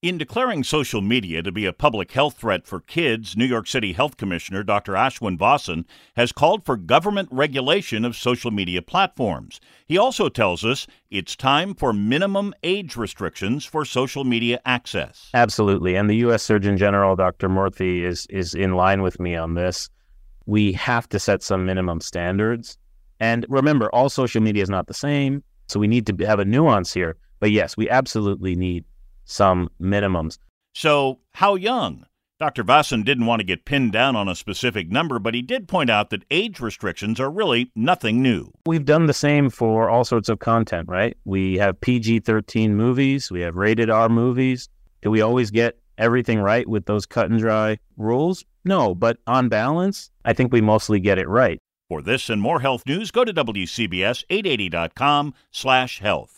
In declaring social media to be a public health threat for kids, New York City Health Commissioner Dr. Ashwin Vasan has called for government regulation of social media platforms. He also tells us it's time for minimum age restrictions for social media access. Absolutely. And the U.S. Surgeon General, Dr. Murthy, is, is in line with me on this. We have to set some minimum standards. And remember, all social media is not the same. So we need to have a nuance here. But yes, we absolutely need some minimums. So, how young? Dr. Vasan didn't want to get pinned down on a specific number, but he did point out that age restrictions are really nothing new. We've done the same for all sorts of content, right? We have PG 13 movies, we have rated R movies. Do we always get everything right with those cut and dry rules? No, but on balance, I think we mostly get it right. For this and more health news, go to WCBS880.com slash health.